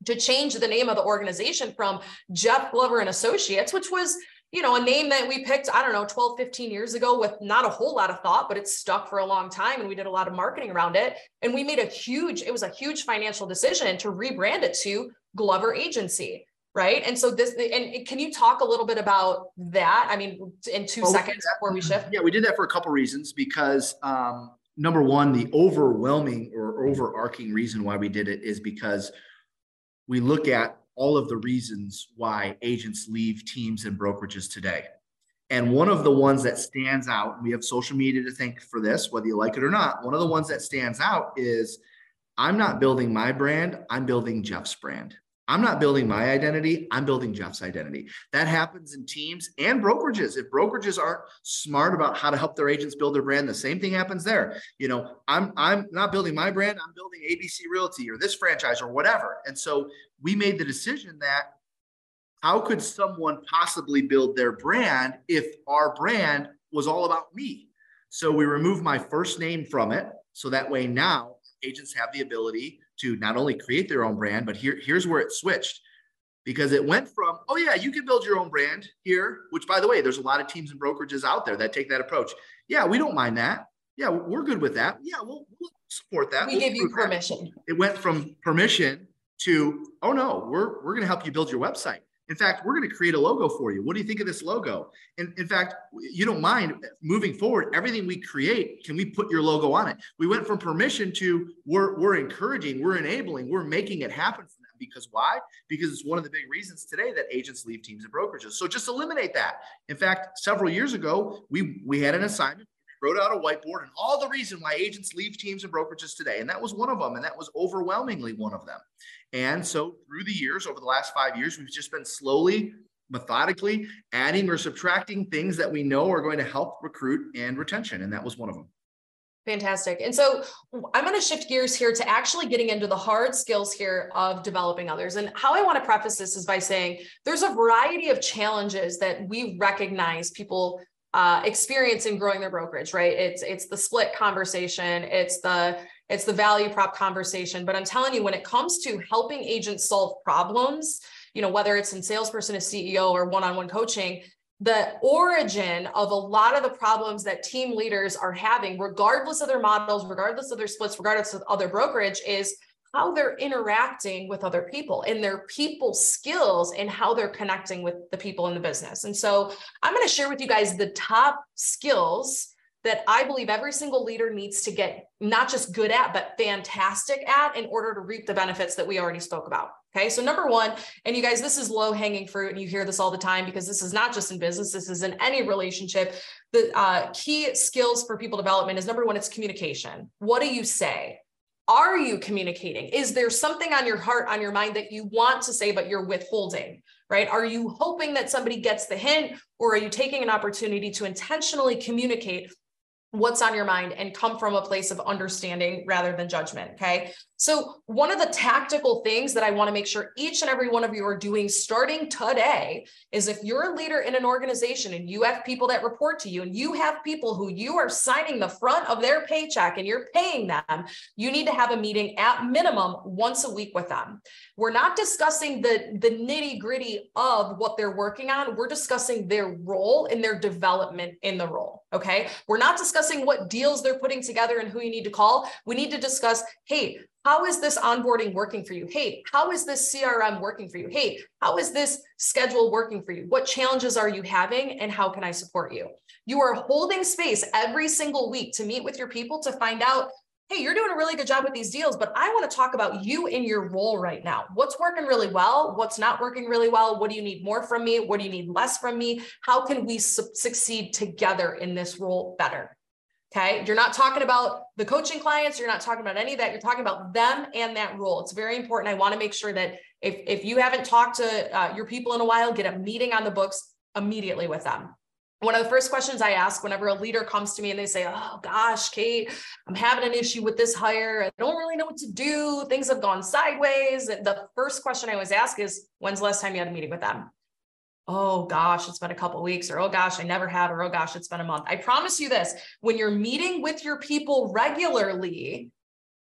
Speaker 3: to change the name of the organization from Jeff Glover and Associates, which was, you know, a name that we picked, I don't know, 12, 15 years ago with not a whole lot of thought, but it's stuck for a long time. And we did a lot of marketing around it. And we made a huge, it was a huge financial decision to rebrand it to Glover Agency. Right. And so this, and can you talk a little bit about that? I mean, in two oh, seconds before we shift.
Speaker 2: Yeah, we did that for a couple reasons because um, number one, the overwhelming or overarching reason why we did it is because we look at all of the reasons why agents leave teams and brokerages today. And one of the ones that stands out, we have social media to thank for this, whether you like it or not. One of the ones that stands out is I'm not building my brand, I'm building Jeff's brand. I'm not building my identity. I'm building Jeff's identity. That happens in teams and brokerages. If brokerages aren't smart about how to help their agents build their brand, the same thing happens there. You know, I'm I'm not building my brand. I'm building ABC Realty or this franchise or whatever. And so we made the decision that how could someone possibly build their brand if our brand was all about me? So we removed my first name from it. So that way now agents have the ability to not only create their own brand, but here, here's where it switched because it went from, oh, yeah, you can build your own brand here, which by the way, there's a lot of teams and brokerages out there that take that approach. Yeah, we don't mind that. Yeah, we're good with that. Yeah, we'll, we'll support that.
Speaker 3: We
Speaker 2: we'll
Speaker 3: give you permission.
Speaker 2: That. It went from permission to, oh no, we're, we're going to help you build your website. In fact, we're going to create a logo for you. What do you think of this logo? And in fact, you don't mind moving forward. Everything we create, can we put your logo on it? We went from permission to we're, we're encouraging, we're enabling, we're making it happen for them. Because why? Because it's one of the big reasons today that agents leave teams and brokerages. So just eliminate that. In fact, several years ago, we we had an assignment wrote out a whiteboard and all the reason why agents leave teams and brokerages today. And that was one of them. And that was overwhelmingly one of them. And so through the years, over the last five years, we've just been slowly, methodically adding or subtracting things that we know are going to help recruit and retention. And that was one of them.
Speaker 3: Fantastic. And so I'm going to shift gears here to actually getting into the hard skills here of developing others. And how I want to preface this is by saying there's a variety of challenges that we recognize people uh, experience in growing their brokerage, right? It's it's the split conversation, it's the it's the value prop conversation. But I'm telling you, when it comes to helping agents solve problems, you know, whether it's in salesperson, a CEO, or one-on-one coaching, the origin of a lot of the problems that team leaders are having, regardless of their models, regardless of their splits, regardless of other brokerage, is how they're interacting with other people and their people skills and how they're connecting with the people in the business. And so I'm going to share with you guys the top skills that I believe every single leader needs to get not just good at, but fantastic at in order to reap the benefits that we already spoke about. Okay. So, number one, and you guys, this is low hanging fruit, and you hear this all the time because this is not just in business, this is in any relationship. The uh, key skills for people development is number one, it's communication. What do you say? Are you communicating? Is there something on your heart, on your mind that you want to say, but you're withholding? Right? Are you hoping that somebody gets the hint, or are you taking an opportunity to intentionally communicate what's on your mind and come from a place of understanding rather than judgment. Okay. So, one of the tactical things that I want to make sure each and every one of you are doing starting today is if you're a leader in an organization and you have people that report to you and you have people who you are signing the front of their paycheck and you're paying them, you need to have a meeting at minimum once a week with them. We're not discussing the, the nitty gritty of what they're working on. We're discussing their role and their development in the role. Okay. We're not discussing what deals they're putting together and who you need to call. We need to discuss, hey, how is this onboarding working for you? Hey, how is this CRM working for you? Hey, how is this schedule working for you? What challenges are you having and how can I support you? You are holding space every single week to meet with your people to find out hey, you're doing a really good job with these deals, but I want to talk about you in your role right now. What's working really well? What's not working really well? What do you need more from me? What do you need less from me? How can we su- succeed together in this role better? Okay. You're not talking about the coaching clients. You're not talking about any of that. You're talking about them and that role. It's very important. I want to make sure that if, if you haven't talked to uh, your people in a while, get a meeting on the books immediately with them. One of the first questions I ask whenever a leader comes to me and they say, Oh gosh, Kate, I'm having an issue with this hire. I don't really know what to do. Things have gone sideways. The first question I always ask is, When's the last time you had a meeting with them? Oh gosh, it's been a couple weeks, or oh gosh, I never have, or oh gosh, it's been a month. I promise you this when you're meeting with your people regularly,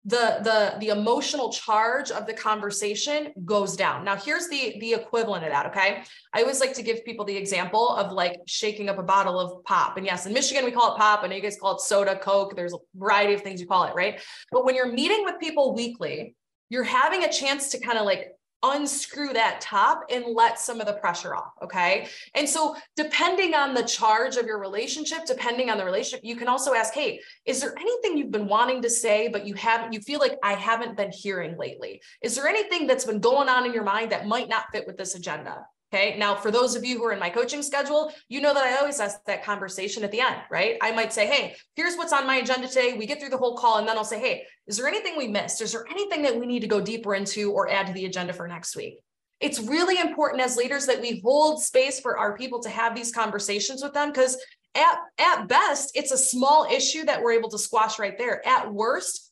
Speaker 3: the the the emotional charge of the conversation goes down. Now here's the the equivalent of that okay? I always like to give people the example of like shaking up a bottle of pop. And yes in michigan we call it pop. And you guys call it soda coke. There's a variety of things you call it right? But when you're meeting with people weekly you're having a chance to kind of like unscrew that top and let some of the pressure off. Okay. And so, depending on the charge of your relationship, depending on the relationship, you can also ask, Hey, is there anything you've been wanting to say, but you haven't, you feel like I haven't been hearing lately? Is there anything that's been going on in your mind that might not fit with this agenda? Okay. Now, for those of you who are in my coaching schedule, you know that I always ask that conversation at the end, right? I might say, Hey, here's what's on my agenda today. We get through the whole call, and then I'll say, Hey, is there anything we missed? Is there anything that we need to go deeper into or add to the agenda for next week? It's really important as leaders that we hold space for our people to have these conversations with them because at, at best, it's a small issue that we're able to squash right there. At worst,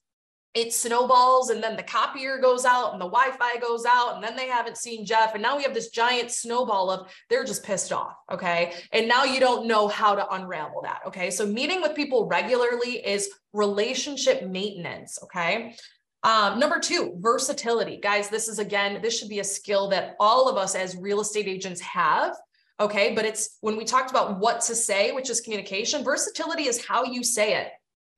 Speaker 3: it snowballs and then the copier goes out and the wi-fi goes out and then they haven't seen jeff. And now we have this giant snowball of they're just pissed off okay? And now you don't know how to unravel that okay? So meeting with people regularly is relationship maintenance okay? Um, number two versatility. Guys this is again this should be a skill that all of us as real estate agents have okay? But it's when we talked about what to say which is communication versatility is how you say it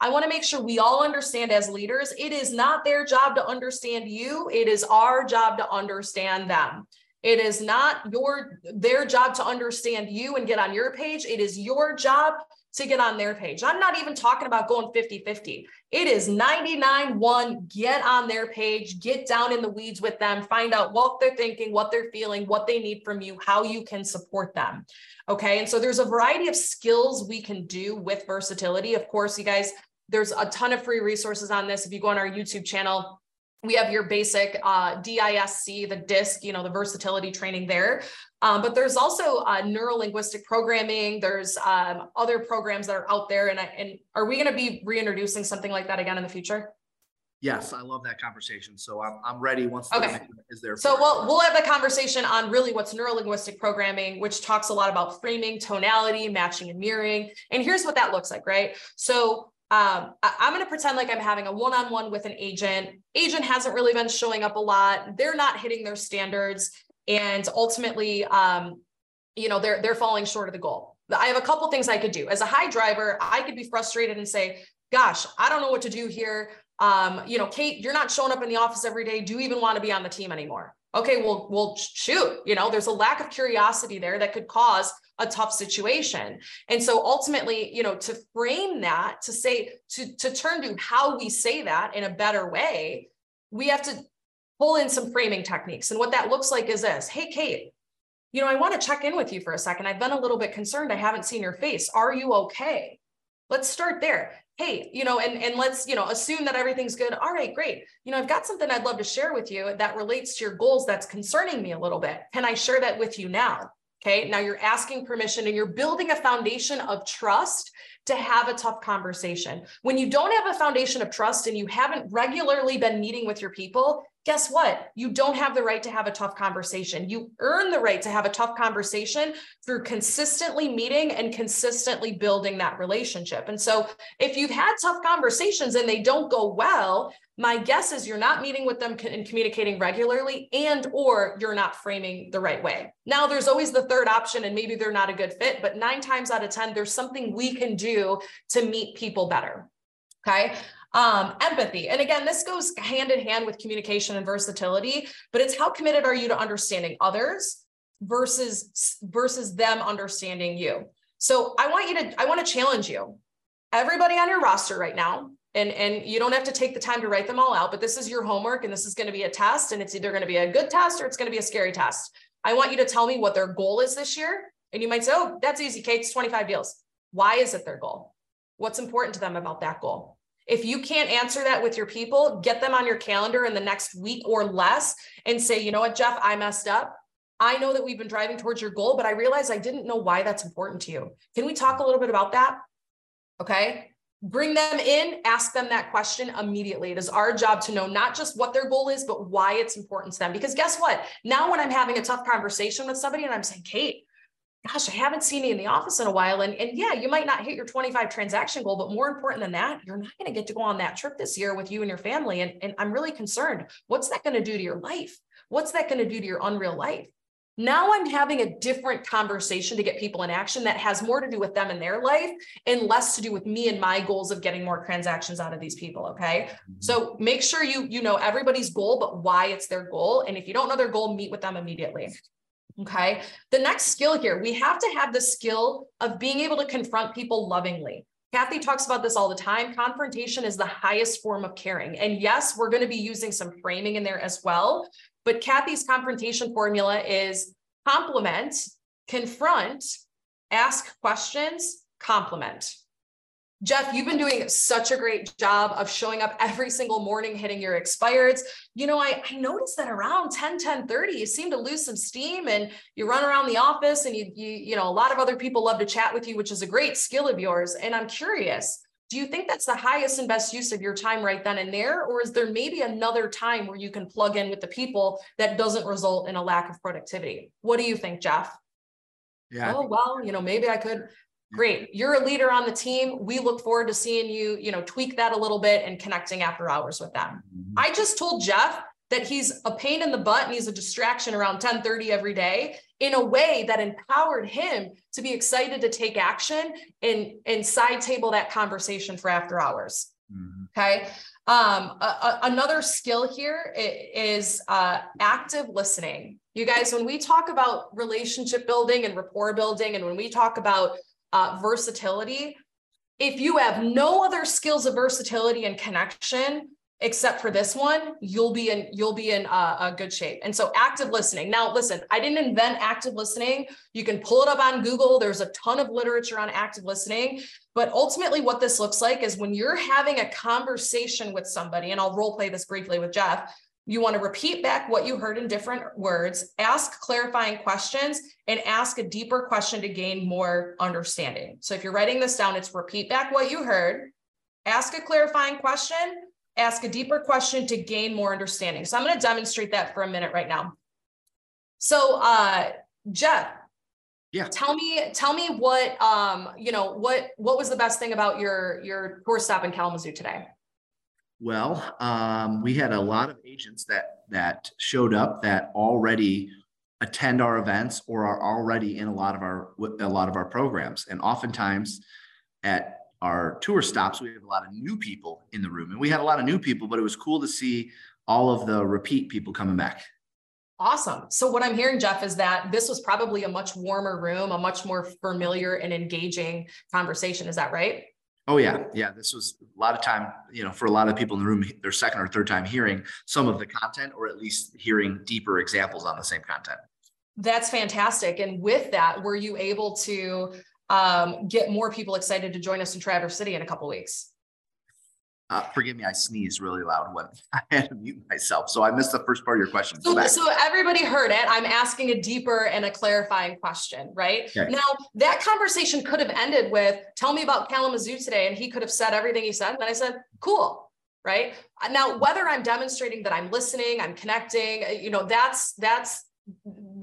Speaker 3: I want to make sure we all understand as leaders, it is not their job to understand you. It is our job to understand them. It is not your their job to understand you and get on your page. It is your job to get on their page. I'm not even talking about going 50-50. It is 99-1. Get on their page, get down in the weeds with them, find out what they're thinking, what they're feeling, what they need from you, how you can support them. Okay. And so there's a variety of skills we can do with versatility. Of course, you guys, there's a ton of free resources on this. If you go on our YouTube channel, we have your basic uh, DISC, the DISC, you know, the versatility training there. Um, but there's also uh, neuro-linguistic programming. There's um, other programs that are out there. And, I, and are we going to be reintroducing something like that again in the future?
Speaker 2: Yes, I love that conversation. So I'm, I'm ready once
Speaker 3: okay. is there. So we'll, we'll have a conversation on really what's neuro-linguistic programming, which talks a lot about framing, tonality, matching and mirroring. And here's what that looks like, right? So um, I, am going to pretend like I'm having a one-on-one with an agent. Agent hasn't really been showing up a lot. They're not hitting their standards, and ultimately, um, you know, they're they're falling short of the goal. I have a couple things I could do. As a high driver, I could be frustrated and say, "Gosh, I don't know what to do here." Um, you know, Kate, you're not showing up in the office every day. Do you even want to be on the team anymore? Okay, well, well, shoot. You know, there's a lack of curiosity there that could cause a tough situation. And so ultimately, you know, to frame that, to say, to, to turn to how we say that in a better way, we have to pull in some framing techniques. And what that looks like is this Hey, Kate, you know, I want to check in with you for a second. I've been a little bit concerned. I haven't seen your face. Are you okay? Let's start there. Hey, you know, and, and let's, you know, assume that everything's good. All right, great. You know, I've got something I'd love to share with you that relates to your goals that's concerning me a little bit. Can I share that with you now? Okay. Now you're asking permission and you're building a foundation of trust to have a tough conversation. When you don't have a foundation of trust and you haven't regularly been meeting with your people, guess what? You don't have the right to have a tough conversation. You earn the right to have a tough conversation through consistently meeting and consistently building that relationship. And so if you've had tough conversations and they don't go well, my guess is you're not meeting with them and communicating regularly and or you're not framing the right way now there's always the third option and maybe they're not a good fit but nine times out of ten there's something we can do to meet people better okay Um, empathy. And again, this goes hand in hand with communication and versatility, but it's how committed are you to understanding others versus versus them understanding you. So I want you to I want to challenge you. Everybody on your roster right now, and and you don't have to take the time to write them all out, but this is your homework and this is going to be a test and it's either going to be a good test or it's going to be a scary test. I want you to tell me what their goal is this year. And you might say, "Oh, that's easy, Kate. It's 25 deals." Why is it their goal? What's important to them about that goal? If you can't answer that with your people, get them on your calendar in the next week or less and say, you know what, Jeff, I messed up. I know that we've been driving towards your goal, but I realized I didn't know why that's important to you. Can we talk a little bit about that? Okay. Bring them in, ask them that question immediately. It is our job to know not just what their goal is, but why it's important to them. Because guess what? Now, when I'm having a tough conversation with somebody and I'm saying, Kate, gosh, I haven't seen you in the office in a while. And, and yeah, you might not hit your 25 transaction goal, but more important than that, you're not going to get to go on that trip this year with you and your family. And, and I'm really concerned. What's that going to do to your life? What's that going to do to your unreal life? Now I'm having a different conversation to get people in action that has more to do with them and their life and less to do with me and my goals of getting more transactions out of these people. Okay. Mm-hmm. So make sure you, you know, everybody's goal, but why it's their goal. And if you don't know their goal, meet with them immediately. Okay. The next skill here, we have to have the skill of being able to confront people lovingly. Kathy talks about this all the time. Confrontation is the highest form of caring. And yes, we're going to be using some framing in there as well. But Kathy's confrontation formula is compliment, confront, ask questions, compliment. Jeff, you've been doing such a great job of showing up every single morning, hitting your expireds. You know, I, I noticed that around 10, 10 30, you seem to lose some steam and you run around the office and you, you, you know, a lot of other people love to chat with you, which is a great skill of yours. And I'm curious, do you think that's the highest and best use of your time right then and there? Or is there maybe another time where you can plug in with the people that doesn't result in a lack of productivity? What do you think, Jeff? Yeah. Oh, well, you know, maybe I could great you're a leader on the team we look forward to seeing you you know tweak that a little bit and connecting after hours with them mm-hmm. i just told jeff that he's a pain in the butt and he's a distraction around 10 30 every day in a way that empowered him to be excited to take action and and side table that conversation for after hours mm-hmm. okay um, a, a, another skill here is uh, active listening. You guys, when we talk about relationship building and rapport building, and when we talk about uh, versatility. If you have no other skills of versatility and connection except for this one, you'll be in you'll be in uh, a good shape. And so active listening. Now, listen, I didn't invent active listening. You can pull it up on Google. There's a ton of literature on active listening. But ultimately, what this looks like is when you're having a conversation with somebody, and I'll role play this briefly with Jeff. You want to repeat back what you heard in different words, ask clarifying questions, and ask a deeper question to gain more understanding. So if you're writing this down, it's repeat back what you heard, ask a clarifying question, ask a deeper question to gain more understanding. So I'm going to demonstrate that for a minute right now. So uh, Jeff, yeah. Tell me, tell me what um, you know, what what was the best thing about your your tour stop in Kalamazoo today?
Speaker 2: Well, um, we had a lot of agents that that showed up that already attend our events or are already in a lot of our a lot of our programs, and oftentimes at our tour stops we have a lot of new people in the room, and we had a lot of new people, but it was cool to see all of the repeat people coming back.
Speaker 3: Awesome. So what I'm hearing, Jeff, is that this was probably a much warmer room, a much more familiar and engaging conversation. Is that right?
Speaker 2: Oh yeah, yeah. This was a lot of time, you know, for a lot of people in the room, their second or third time hearing some of the content, or at least hearing deeper examples on the same content.
Speaker 3: That's fantastic. And with that, were you able to um, get more people excited to join us in Traverse City in a couple weeks?
Speaker 2: Uh, forgive me, I sneezed really loud when (laughs) I had to mute myself. So I missed the first part of your question.
Speaker 3: So, so everybody heard it. I'm asking a deeper and a clarifying question, right? Okay. Now, that conversation could have ended with, tell me about Kalamazoo today. And he could have said everything he said. And then I said, cool. Right. Now, whether I'm demonstrating that I'm listening, I'm connecting, uh, you know, that's, that's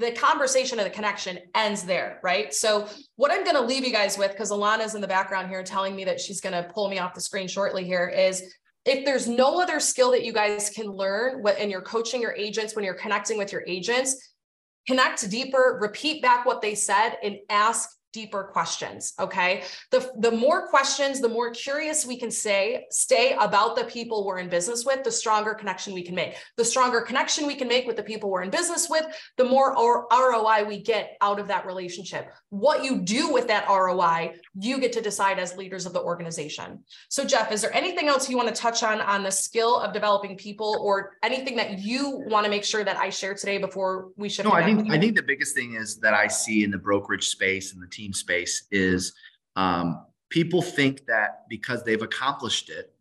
Speaker 3: the conversation and the connection ends there, right? So what I'm going to leave you guys with, because Alana's in the background here telling me that she's going to pull me off the screen shortly here, is if there's no other skill that you guys can learn when you're coaching your agents, when you're connecting with your agents, connect deeper, repeat back what they said, and ask deeper questions. Okay. The, the more questions, the more curious we can say, stay about the people we're in business with, the stronger connection we can make. The stronger connection we can make with the people we're in business with, the more ROI we get out of that relationship. What you do with that ROI, you get to decide as leaders of the organization. So, Jeff, is there anything else you want to touch on on the skill of developing people or anything that you want to make sure that I share today before we shift?
Speaker 2: No, I think, I think the biggest thing is that I see in the brokerage space and the team team space is um, people think that because they've accomplished it,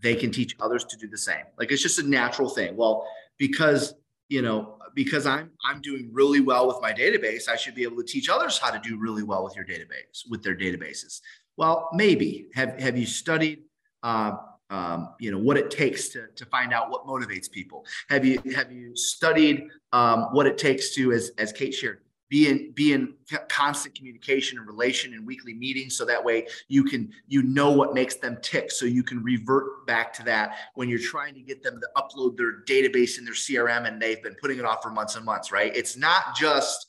Speaker 2: they can teach others to do the same. Like it's just a natural thing. Well, because you know, because I'm I'm doing really well with my database, I should be able to teach others how to do really well with your database with their databases. Well, maybe have have you studied? Uh, um, you know what it takes to, to find out what motivates people. Have you have you studied um, what it takes to, as as Kate shared, be in be in constant communication and relation and weekly meetings so that way you can you know what makes them tick so you can revert back to that when you're trying to get them to upload their database in their crm and they've been putting it off for months and months right? It's not just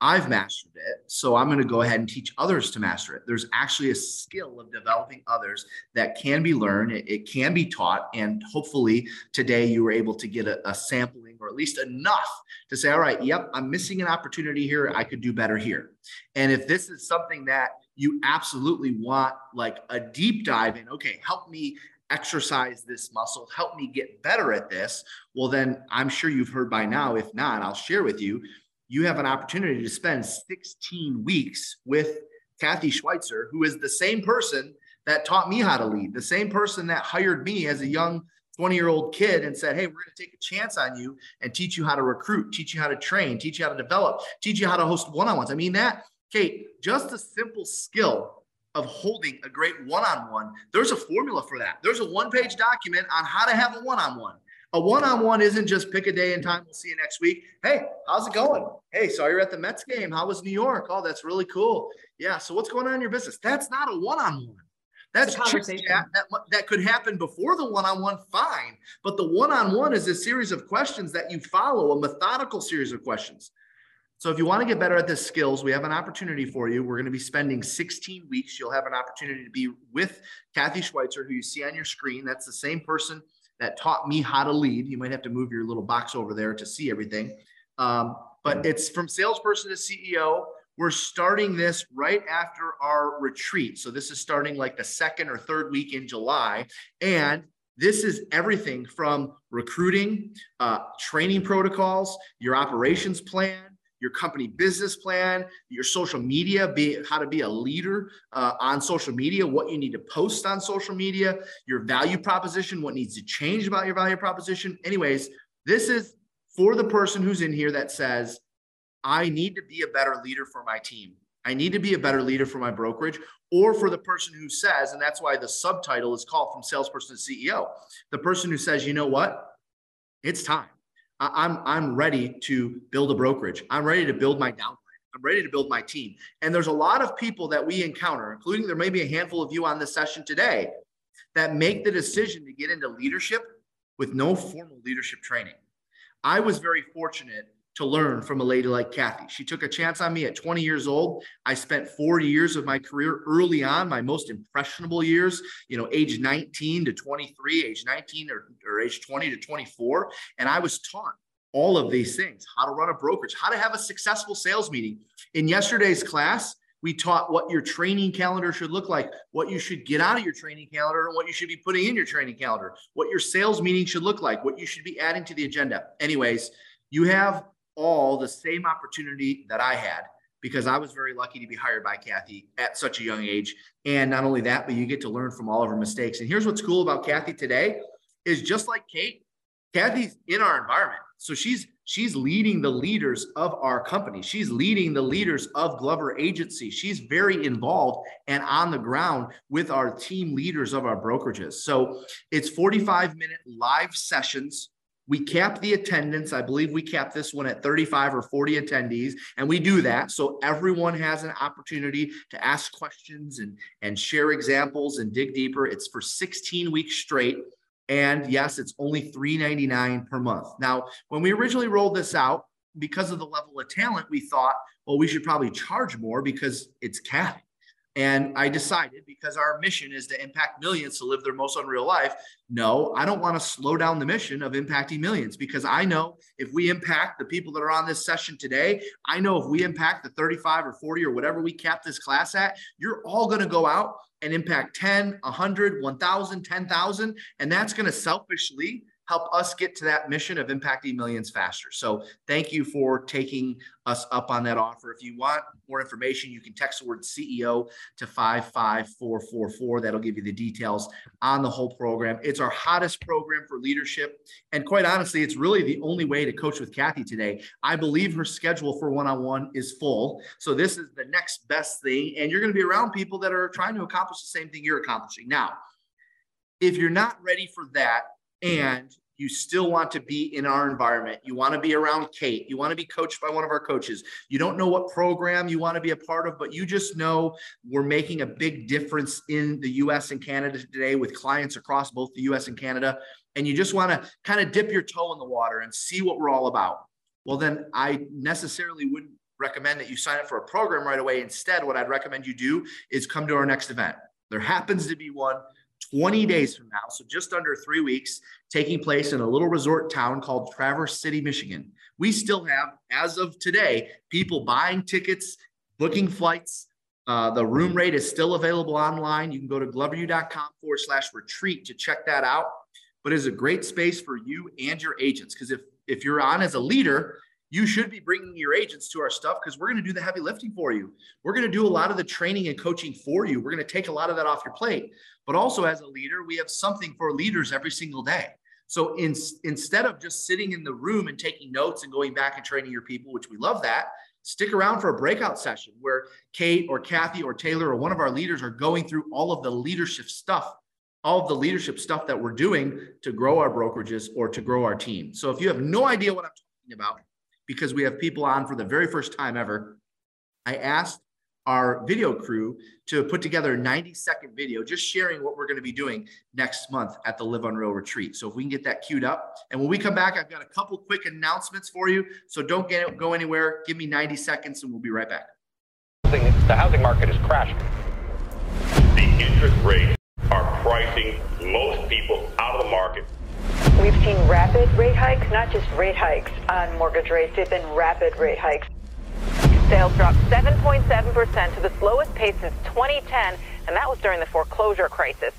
Speaker 2: I've mastered it, so I'm going to go ahead and teach others to master it. There's actually a skill of developing others that can be learned, it, it can be taught, and hopefully today you were able to get a, a, sampling or at least enough to say, all right, yep, I'm missing an opportunity here. I could do better here. And if this is something that you absolutely want, like a deep dive in, okay, help me exercise this muscle, help me get better at this. Well, then I'm sure you've heard by now. If not, I'll share with you you have an opportunity to spend 16 weeks with Kathy Schweitzer, who is the same person that taught me how to lead, the same person that hired me as a young 20 year old kid and said, Hey, we're going to take a chance on you and teach you how to recruit, teach you how to train, teach you how to develop, teach you how to host one on ones. I mean, that, Kate, just a simple skill of holding a great one on one, there's a formula for that. There's a one page document on how to have a one on one. A one-on-one isn't just pick a day and time. We'll see you next week. Hey, how's it going? Hey, saw you're at the Mets game. How was New York? Oh, that's really cool. Yeah. So what's going on in your business? That's not a one-on-one. That's conversation that, that, that could happen before the one-on-one. Fine, but the one-on-one is a series of questions that you follow, a methodical series of questions. So if you want to get better at this skills, we have an opportunity for you. We're going to be spending 16 weeks. You'll have an opportunity to be with Kathy Schweitzer, who you see on your screen. That's the same person that taught me how to lead. You might have to move your little box over there to see everything. Um, but it's from salesperson to CEO. We're starting this right after our retreat. So this is starting like the second or third week in July. And this is everything from recruiting, uh, training protocols, your operations plan, your company business plan, your social media, be how to be a leader uh, on social media, what you need to post on social media, your value proposition, what needs to change about your value proposition. Anyways, this is for the person who's in here that says, I need to be a better leader for my team. I need to be a better leader for my brokerage, or for the person who says, and that's why the subtitle is called From Salesperson to CEO, the person who says, you know what? It's time. I'm I'm ready to build a brokerage. I'm ready to build my downline. I'm ready to build my team. And there's a lot of people that we encounter, including there may be a handful of you on this session today, that make the decision to get into leadership with no formal leadership training. I was very fortunate to learn from a lady like Kathy. She took a chance on me at 20 years old. I spent four years of my career early on, my most impressionable years, you know, age 19 to 23, age 19 or, or age 20 to 24. And I was taught all of these things how to run a brokerage, how to have a successful sales meeting. In yesterday's class, we taught what your training calendar should look like, what you should get out of your training calendar, and what you should be putting in your training calendar, what your sales meeting should look like, what you should be adding to the agenda. Anyways, you have all the same opportunity that I had because I was very lucky to be hired by Kathy at such a young age. And not only that, but you get to learn from all of her mistakes. And here's what's cool about Kathy today is just like Kate, Kathy's in our environment. So she's she's leading the leaders of our company. She's leading the leaders of Glover Agency. She's very involved and on the ground with our team leaders of our brokerages. So it's 45 minute live sessions we cap the attendance. I believe we cap this one at 35 or 40 attendees, and we do that so everyone has an opportunity to ask questions and, and share examples and dig deeper. It's for 16 weeks straight. And yes, it's only $3.99 per month. Now, when we originally rolled this out, because of the level of talent, we thought, well, we should probably charge more because it's Kathy. And I decided because our mission is to impact millions to live their most unreal life. No, I don't want to slow down the mission of impacting millions because I know if we impact the people that are on this session today, I know if we impact the 35 or 40 or whatever we cap this class at, you're all going to go out and impact 10, 100, 1,000, 10,000. And that's going to selfishly help us get to that mission of impacting millions faster. So thank you for taking us up on that offer. If you want more information, you can text the word CEO to 55444. That'll give you the details on the whole program. It's our hottest program for leadership. And quite honestly, it's really the only way to coach with Kathy today. I believe her schedule for one on one is full. So this is the next best thing. And you're going to be around people that are trying to accomplish the same thing you're accomplishing. Now, if you're not ready for that, and you still want to be in our environment. You want to be around Kate. You want to be coached by one of our coaches. You don't know what program you want to be a part of, but you just know we're making a big difference in the US and Canada today with clients across both the US and Canada. And you just want to kind of dip your toe in the water and see what we're all about. Well, then I necessarily wouldn't recommend that you sign up for a program right away. Instead, what I'd recommend you do is come to our next event. There happens to be one 20 days from now, so just under three weeks, taking place in a little resort town called Traverse City, Michigan. We still have, as of today, people buying tickets, booking flights. Uh, the room rate is still available online. You can go to gloveru.com forward slash retreat to check that out. But it's a great space for you and your agents because if if you're on as a leader, you should be bringing your agents to our stuff because we're going to do the heavy lifting for you. We're going to do a lot of the training and coaching for you. We're going to take a lot of that off your plate. But also, as a leader, we have something for leaders every single day. So in, instead of just sitting in the room and taking notes and going back and training your people, which we love that, stick around for a breakout session where Kate or Kathy or Taylor or one of our leaders are going through all of the leadership stuff all of the leadership stuff that we're doing to grow our brokerages or to grow our team. So if you have no idea what I'm talking about, because we have people on for the very first time ever. I asked our video crew to put together a 90 second video just sharing what we're going to be doing next month at the Live Unreal retreat. So if we can get that queued up. And when we come back, I've got a couple quick announcements for you. So don't get go anywhere. Give me 90 seconds and we'll be right back.
Speaker 4: The housing market is crashing.
Speaker 5: The interest rates are pricing most people
Speaker 6: We've seen rapid rate hikes, not just rate hikes on mortgage rates, they've been rapid rate hikes. Sales dropped 7.7% to the slowest pace since 2010, and that was during the foreclosure crisis.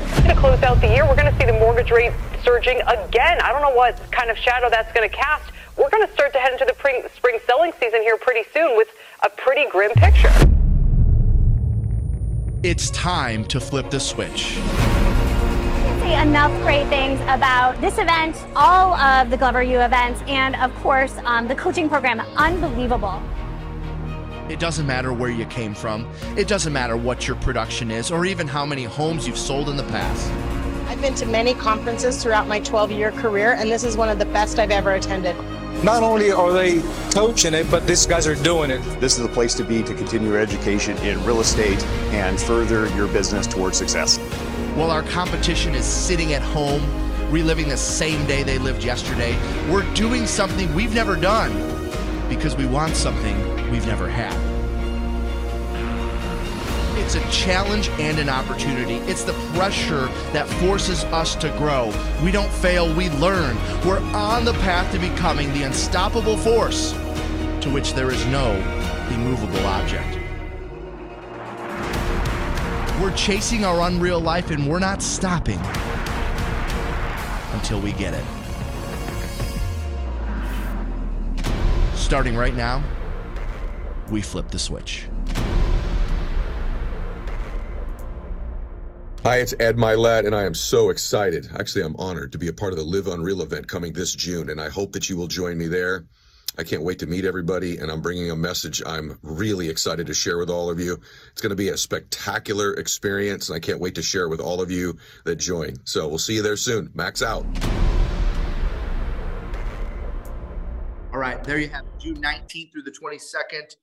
Speaker 6: To close out the year, we're going to see the mortgage rate surging again. I don't know what kind of shadow that's going to cast. We're going to start to head into the spring selling season here pretty soon with a pretty grim picture.
Speaker 2: It's time to flip the switch
Speaker 7: say enough great things about this event, all of the Glover U events, and of course, um, the coaching program. Unbelievable.
Speaker 2: It doesn't matter where you came from. It doesn't matter what your production is or even how many homes you've sold in the past.
Speaker 8: I've been to many conferences throughout my 12 year career, and this is one of the best I've ever attended.
Speaker 9: Not only are they coaching it, but these guys are doing it.
Speaker 10: This is the place to be to continue your education in real estate and further your business towards success
Speaker 2: while our competition is sitting at home, reliving the same day they lived yesterday, we're doing something we've never done because we want something we've never had. It's a challenge and an opportunity. It's the pressure that forces us to grow. We don't fail, we learn. We're on the path to becoming the unstoppable force to which there is no immovable object. We're chasing our unreal life and we're not stopping until we get it. Starting right now, we flip the switch.
Speaker 11: Hi, it's Ed Mylett, and I am so excited. Actually, I'm honored to be a part of the Live Unreal event coming this June, and I hope that you will join me there. I can't wait to meet everybody, and I'm bringing a message I'm really excited to share with all of you. It's going to be a spectacular experience, and I can't wait to share with all of you that join. So we'll see you there soon. Max out.
Speaker 2: All right, there you have it, June 19th through the 22nd.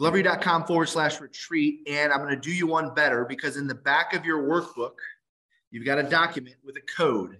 Speaker 2: Gloveru.com forward slash retreat. And I'm going to do you one better because in the back of your workbook, you've got a document with a code.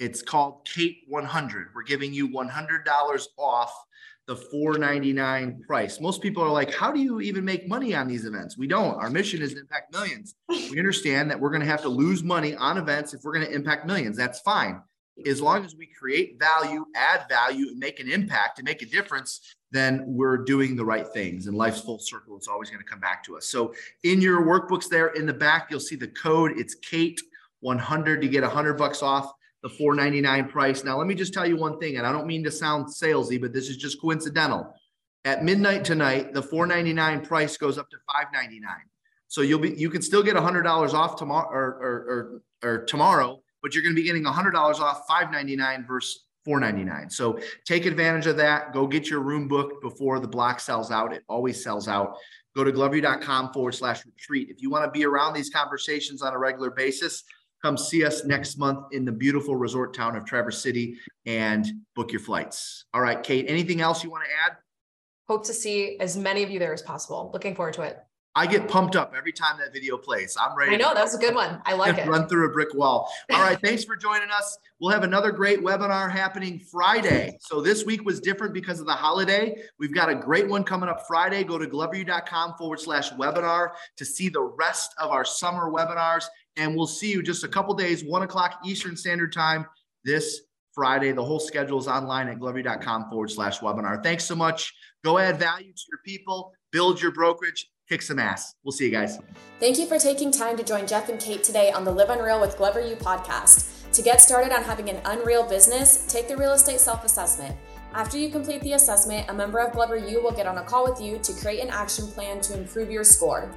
Speaker 2: It's called Kate 100. We're giving you $100 off the 499 price. Most people are like, how do you even make money on these events? We don't. Our mission is to impact millions. We understand that we're going to have to lose money on events if we're going to impact millions. That's fine. As long as we create value, add value, and make an impact and make a difference, then we're doing the right things. And life's full circle. It's always going to come back to us. So in your workbooks there in the back, you'll see the code. It's Kate 100 to get 100 bucks off the 499 price. Now, let me just tell you one thing, and I don't mean to sound salesy, but this is just coincidental. At midnight tonight, the 499 price goes up to 599. So you'll be you can still get $100 off tomorrow or, or, or, or tomorrow, but you're going to be getting $100 off 599 versus 499. So take advantage of that. Go get your room booked before the block sells out. It always sells out. Go to gloveru.com forward slash retreat. If you want to be around these conversations on a regular basis, come see us next month in the beautiful resort town of Traverse City and book your flights. All right, Kate, anything else you want to add?
Speaker 3: Hope to see as many of you there as possible. Looking forward to it.
Speaker 2: I get pumped up every time that video plays. I'm ready.
Speaker 3: I know that was a good one. I like (laughs) it.
Speaker 2: Run through a brick wall. All right. thanks for joining us. We'll have another great webinar happening Friday. So this week was different because of the holiday. We've got a great one coming up Friday. Go to gloveru.com forward slash webinar to see the rest of our summer webinars. And we'll see you just a couple days, one o'clock Eastern Standard Time this Friday. The whole schedule is online at gloveru.com forward slash webinar. Thanks so much. Go add value to your people, build your brokerage kick some ass. We'll see you guys.
Speaker 1: Thank you for taking time to join Jeff and Kate today on the Live Unreal with Glover U podcast. To get started on having an unreal business, take the real estate self assessment. After you complete the assessment, a member of Glover U will get on a call with you to create an action plan to improve your score.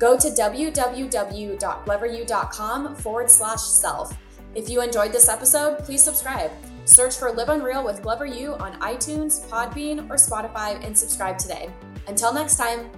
Speaker 1: Go to www.gloveru.com forward slash self. If you enjoyed this episode, please subscribe. Search for Live Unreal with Glover U on iTunes, Podbean, or Spotify and subscribe today. Until next time.